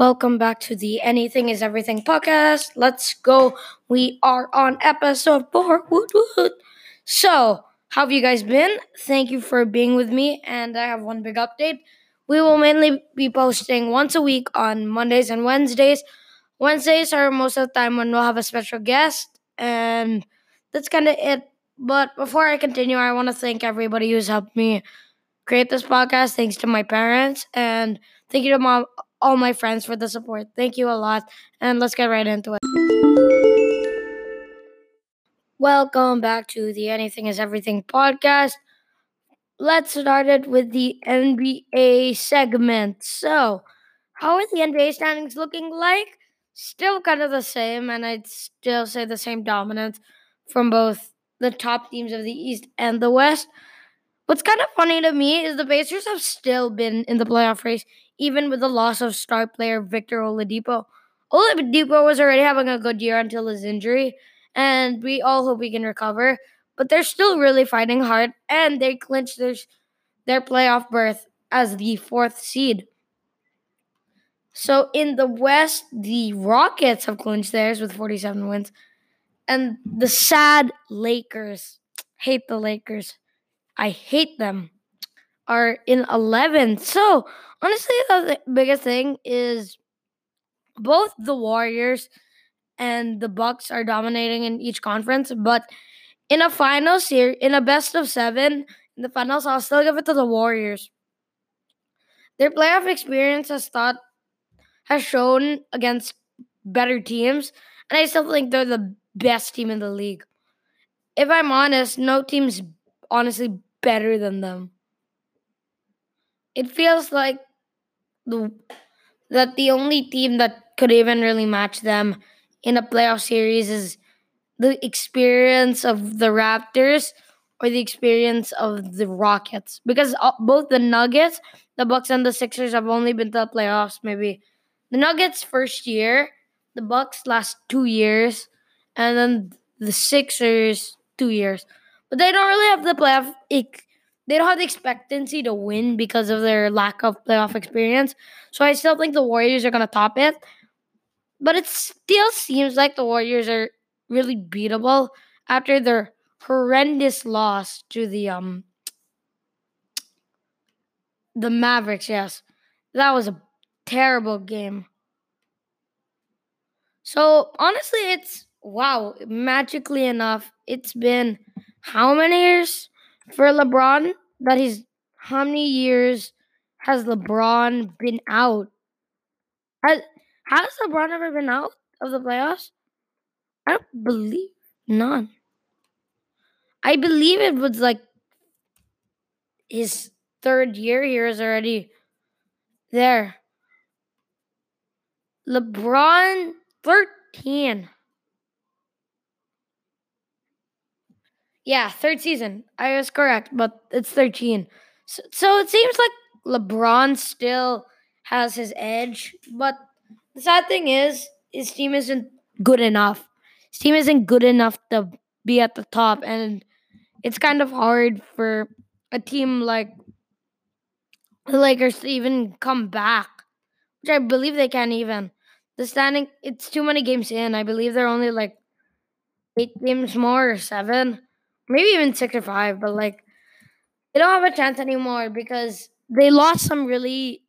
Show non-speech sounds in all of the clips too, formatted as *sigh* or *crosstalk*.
Welcome back to the Anything is Everything podcast. Let's go. We are on episode four. Woot woot. So, how have you guys been? Thank you for being with me. And I have one big update. We will mainly be posting once a week on Mondays and Wednesdays. Wednesdays are most of the time when we'll have a special guest. And that's kind of it. But before I continue, I want to thank everybody who's helped me create this podcast. Thanks to my parents. And thank you to my all my friends for the support. Thank you a lot. And let's get right into it. Welcome back to the Anything is Everything podcast. Let's start it with the NBA segment. So, how are the NBA standings looking like? Still kind of the same, and I'd still say the same dominance from both the top teams of the East and the West. What's kind of funny to me is the Pacers have still been in the playoff race, even with the loss of star player Victor Oladipo. Oladipo was already having a good year until his injury, and we all hope he can recover. But they're still really fighting hard, and they clinched their, their playoff berth as the fourth seed. So in the West, the Rockets have clinched theirs with 47 wins. And the sad Lakers, hate the Lakers, I hate them, are in 11th. So honestly, the biggest thing is both the Warriors and the Bucks are dominating in each conference, but in a final series, in a best of seven, in the finals, I'll still give it to the Warriors. Their playoff experience has thought has shown against better teams, and I still think they're the best team in the league. If I'm honest, no team's honestly better than them. It feels like the that the only team that could even really match them in a playoff series is the experience of the Raptors or the experience of the Rockets because uh, both the Nuggets, the Bucks and the Sixers have only been to the playoffs maybe the Nuggets first year, the Bucks last 2 years and then the Sixers 2 years. But they don't really have the playoff they don't have the expectancy to win because of their lack of playoff experience. So I still think the Warriors are going to top it. But it still seems like the Warriors are really beatable after their horrendous loss to the um the Mavericks, yes. That was a terrible game. So honestly, it's wow, magically enough, it's been how many years? for LeBron that he's how many years has LeBron been out? Has has LeBron ever been out of the playoffs? I don't believe none. I believe it was like his third year here is already there. LeBron 13. Yeah, third season. I was correct, but it's 13. So, so it seems like LeBron still has his edge, but the sad thing is his team isn't good enough. His team isn't good enough to be at the top, and it's kind of hard for a team like the Lakers to even come back, which I believe they can't even. The standing, it's too many games in. I believe they're only like eight games more or seven maybe even six or five, but like they don't have a chance anymore because they lost some really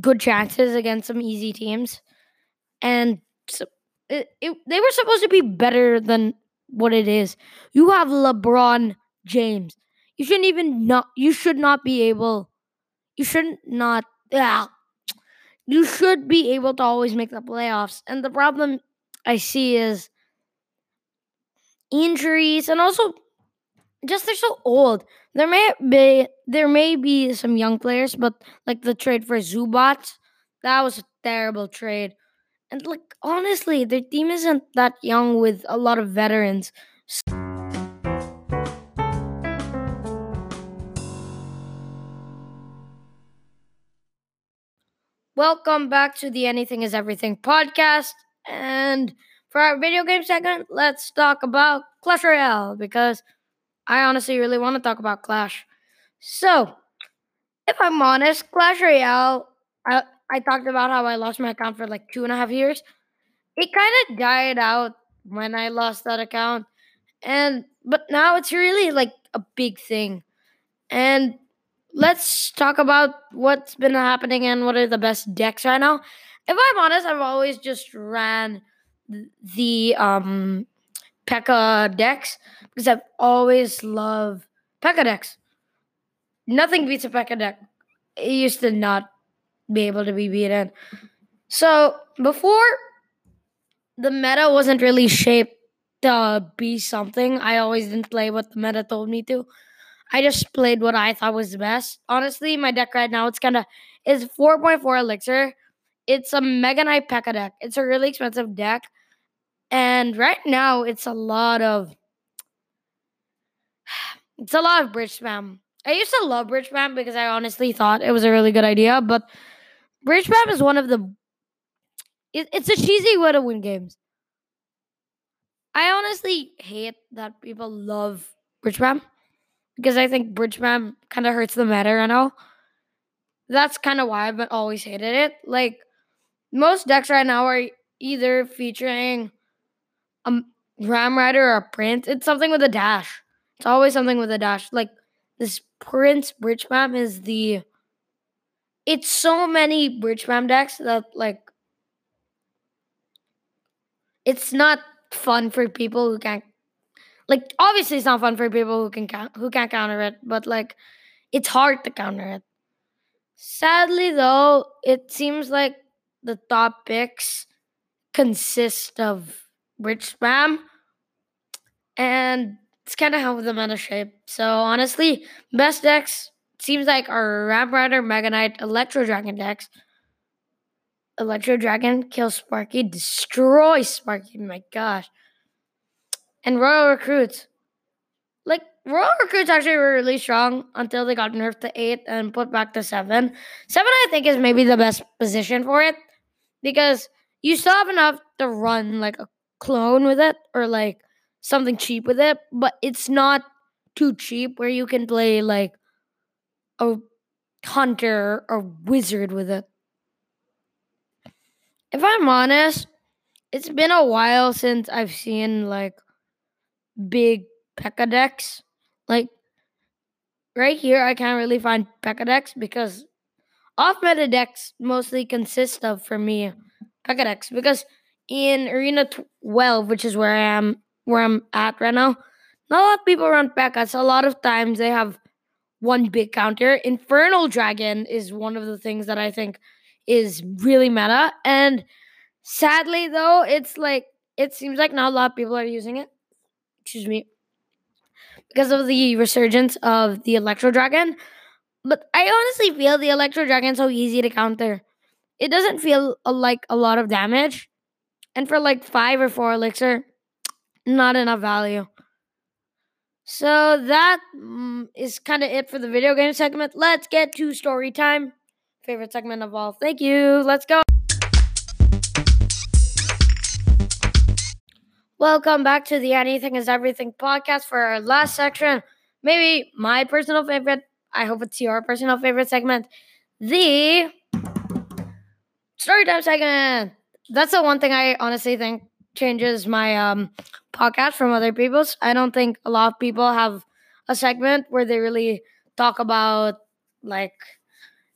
good chances against some easy teams, and so it, it, they were supposed to be better than what it is. You have LeBron James. You shouldn't even not. You should not be able. You shouldn't not. Yeah. You should be able to always make the playoffs. And the problem I see is injuries and also just they're so old. There may be there may be some young players, but like the trade for Zubac, that was a terrible trade. And like honestly, their team isn't that young with a lot of veterans. Welcome back to the Anything is Everything podcast. And for our video game segment, let's talk about Clash Royale because I honestly really want to talk about Clash. So, if I'm honest, Clash Royale, I, I talked about how I lost my account for like two and a half years. It kind of died out when I lost that account. And but now it's really like a big thing. And let's talk about what's been happening and what are the best decks right now. If I'm honest, I've always just ran the um P.E.K.K.A decks because I've always loved P.E.K.K.A decks. Nothing beats a P.E.K.K.A deck. It used to not be able to be beaten. So before the meta wasn't really shaped to be something, I always didn't play what the meta told me to. I just played what I thought was the best. Honestly, my deck right now it's kind of is 4.4 elixir. It's a Mega Knight P.E.K.K.A deck. It's a really expensive deck. And right now it's a lot of *sighs* it's a lot of bridge spam. I used to love bridge spam because I honestly thought it was a really good idea, but bridge spam is one of the it, it's a cheesy way to win games. I honestly hate that people love bridge spam because I think bridge spam kind of hurts the meta and all. That's kind of why I've always hated it. Like most decks right now are either featuring a Ram Rider or a Prince. It's something with a dash. It's always something with a dash. Like this Prince Bridge Spam is the. It's so many Bridge Spam decks that like. It's not fun for people who can't. Like obviously, it's not fun for people who can count who can't counter it, but like, it's hard to counter it. Sadly, though, it seems like the top picks consist of bridge spam, and it's kind of how the meta shape. So honestly, best decks seems like our Ram Rider, Mega Knight, Electro Dragon decks. Electro Dragon kills Sparky, destroys Sparky. My gosh. And Royal Recruits. Like, Royal Recruits actually were really strong until they got nerfed to 8 and put back to 7. 7, I think, is maybe the best position for it because you still have enough to run like a clone with it or like something cheap with it, but it's not too cheap where you can play like a hunter or wizard with it. If I'm honest, it's been a while since I've seen like big P.E.K.K.A decks. Like right here, I can't really find P.E.K.K.A decks because off meta decks mostly consist of for me P.E.K.K.A decks because in Arena 12, which is where I am, where I'm at right now, not a lot of people run P.E.K.K.A. A lot of times they have one big counter. Inferno Dragon is one of the things that I think is really meta. And sadly, though, it's like it seems like not a lot of people are using it. Excuse me. Because of the resurgence of the Electro Dragon. But I honestly feel the Electro Dragon so easy to counter. It doesn't feel uh, like a lot of damage. And for like five or four elixir, not enough value. So that mm, is kind of it for the video game segment. Let's get to story time. Favorite segment of all. Thank you. Let's go. Welcome back to the Anything is Everything podcast for our last section. Maybe my personal favorite. I hope it's your personal favorite segment. The story time segment. That's the one thing I honestly think changes my um podcast from other people's. I don't think a lot of people have a segment where they really talk about like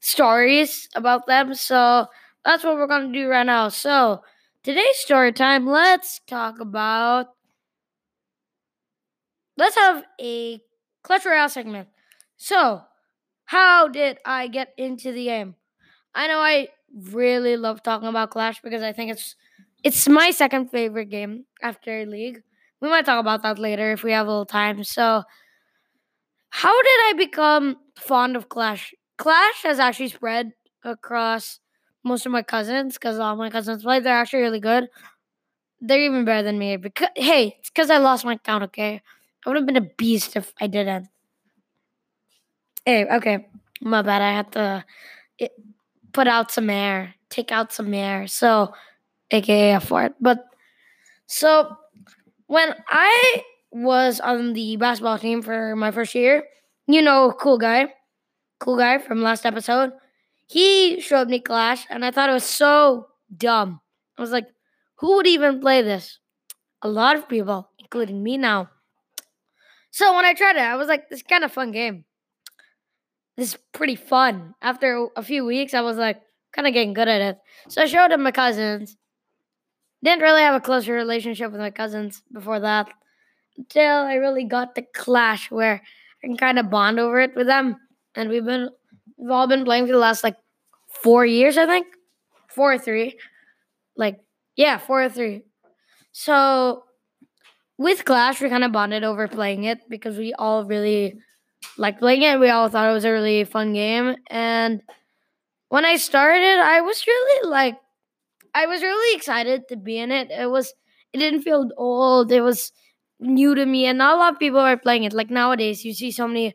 stories about them. So that's what we're gonna do right now. So today's story time, let's talk about let's have a Clash Royale segment. So, how did I get into the game? I know I really love talking about Clash because I think it's it's my second favorite game after League. We might talk about that later if we have a little time. So, how did I become fond of Clash? Clash has actually spread across most of my cousins because all my cousins play. They're actually really good. They're even better than me. Because hey, it's because I lost my account. Okay, I would have been a beast if I didn't. Hey, okay, my bad. I had to put out some air, take out some air. So aka Fort. But so when I was on the basketball team for my first year, you know, cool guy, cool guy from last episode. he showed me Clash, and I thought it was so dumb. I was like, who would even play this? A lot of people, including me now. So when I tried it, I was like, this kind of fun game. This is pretty fun. After a few weeks, I was like, kind of getting good at it. So I showed him my cousins. Didn't really have a closer relationship with my cousins before that until I really got the clash where I can kind of bond over it with them. And we've been we've all been playing for the last like four years, I think. Four or three. Like, yeah, four or three. So with Clash, we kind of bonded over playing it because we all really liked playing it. We all thought it was a really fun game. And when I started, I was really like, I was really excited to be in it. It was, it didn't feel old. It was new to me, and not a lot of people are playing it. Like nowadays, you see so many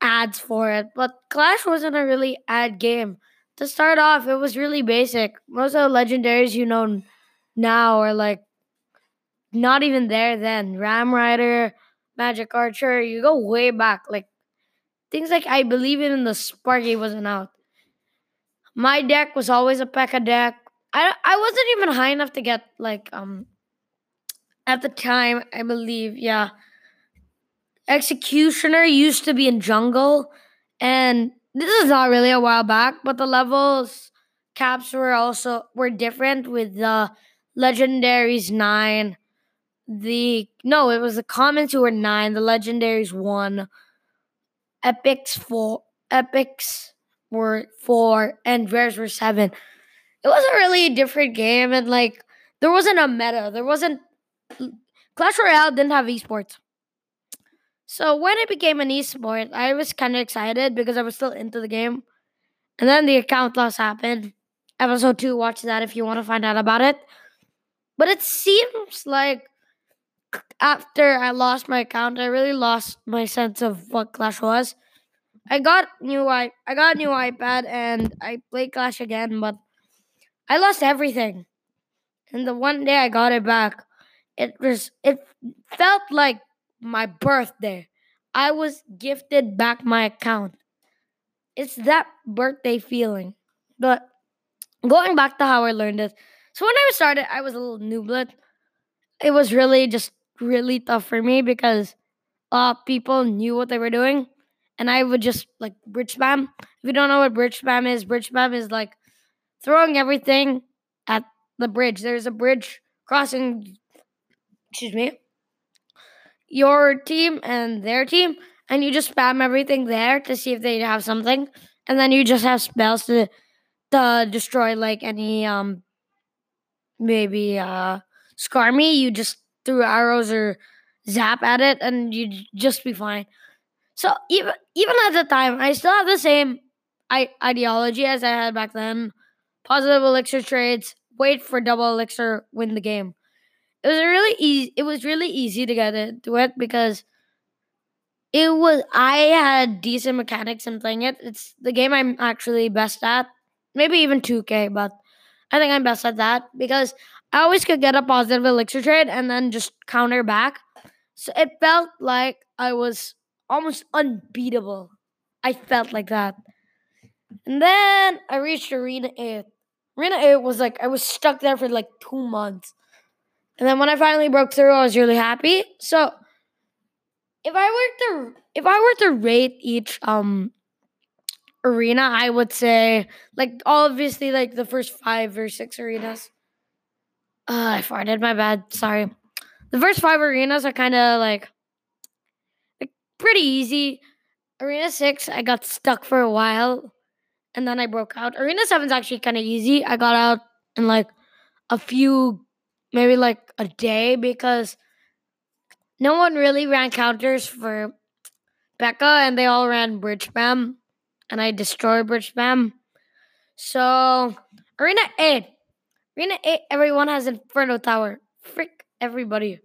ads for it, but Clash wasn't a really ad game. To start off, it was really basic. Most of the legendaries you know now are like not even there then. Ram Rider, Magic Archer, you go way back. Like things like I believe in the Sparky wasn't out. My deck was always a P.E.K.K.A deck. I I wasn't even high enough to get like um at the time, I believe, yeah. Executioner used to be in jungle, and this is not really a while back, but the levels caps were also were different with the legendaries nine. The no, it was the commons who were nine, the legendaries one, epics four, epics were four, and rares were seven. It was a really a different game, and like there wasn't a meta. There wasn't Clash Royale didn't have esports. So when it became an esport, I was kind of excited because I was still into the game. And then the account loss happened. Episode 2, watch that if you want to find out about it. But it seems like after I lost my account, I really lost my sense of what Clash was. I got new i I got new iPad and I played Clash again, but I lost everything. And the one day I got it back, it was it felt like my birthday. I was gifted back my account. It's that birthday feeling. But going back to how I learned it. So when I started, I was a little nooblet. It was really just really tough for me because uh people knew what they were doing. And I would just like bridge spam. If you don't know what bridge spam is, bridge spam is like throwing everything at the bridge. There's a bridge crossing excuse me, your team and their team, and you just spam everything there to see if they have something, and then you just have spells to to destroy like any um maybe uh scar me You just threw arrows or zap at it, and you'd just be fine. So even even at the time, I still have the same I- ideology as I had back then. Positive elixir trades, wait for double elixir, win the game it was really easy. It was really easy to get into it because it was. I had decent mechanics in playing it. It's the game I'm actually best at. Maybe even 2K, but I think I'm best at that because I always could get a positive elixir trade and then just counter back. So it felt like I was almost unbeatable. I felt like that. And then I reached Arena 8. Arena 8 was like, I was stuck there for like two months. And then when I finally broke through, I was really happy. So if I were to if I were to rate each um arena, I would say like obviously like the first five or six arenas. Uh, I farted. My bad. Sorry. The first five arenas are kind of like, like pretty easy. Arena six, I got stuck for a while, and then I broke out. Arena seven's actually kind of easy. I got out in like a few maybe like a day because no one really ran counters for P.E.K.K.A and they all ran bridge spam and I destroyed bridge spam. So Arena 8. Arena 8, everyone has Inferno Tower. Frick everybody.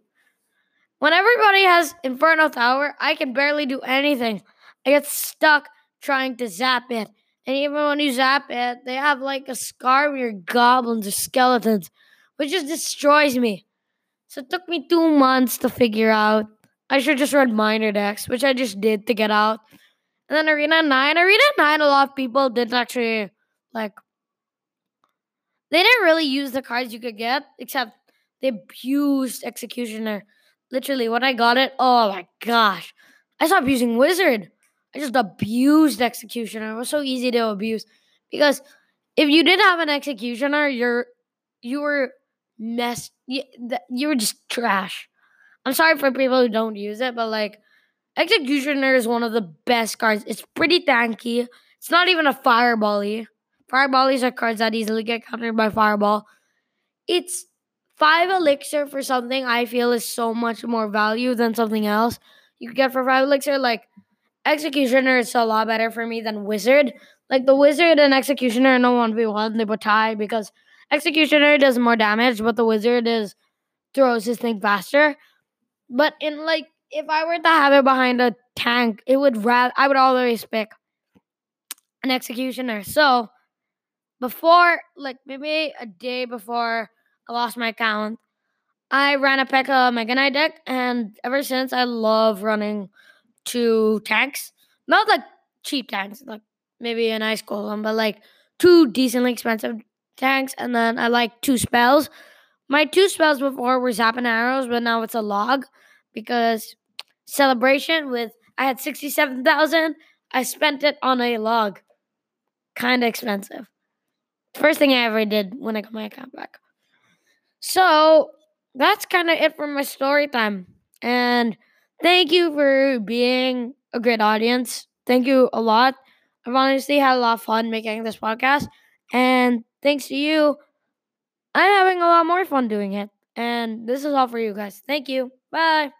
When everybody has Inferno Tower, I can barely do anything. I get stuck trying to zap it. And even when you zap it, they have like a scar where goblins or skeletons which just destroys me. So it took me two months to figure out. I should just run miner decks, which I just did to get out. And then Arena 9, Arena 9, a lot of people didn't actually like they didn't really use the cards you could get, except they abused Executioner. Literally, when I got it, oh my gosh. I stopped using Wizard. I just abused Executioner. It was so easy to abuse. Because if you didn't have an Executioner, you're you were messed you, you were just trash. I'm sorry for people who don't use it, but like Executioner is one of the best cards. It's pretty tanky. It's not even a firebally. Fireballies are cards that easily get countered by fireball. It's five elixir for something I feel is so much more value than something else you get for five elixir. Like Executioner is a lot better for me than Wizard. Like the Wizard and Executioner are no one v one. They would tie because Executioner does more damage, but the Wizard is throws his thing faster. But in like if I were to have it behind a tank, it would rather I would always pick an executioner. So before like maybe a day before I lost my account, I ran a P.E.K.K.A Mega Knight deck, and ever since I love running two tanks. Not like cheap tanks, like maybe an ice golem, but like two decently expensive tanks, and then I like two spells. My two spells before were Zap and Arrows, but now it's a log because celebration with I had 67,000. I spent it on a log. Kind of expensive. First thing I ever did when I got my account back. So that's kind of it for my story time. And thank you for being a great audience. Thank you a lot. I've honestly had a lot of fun making this podcast. And thanks to you, I'm having a lot more fun doing it. And this is all for you guys. Thank you. Bye.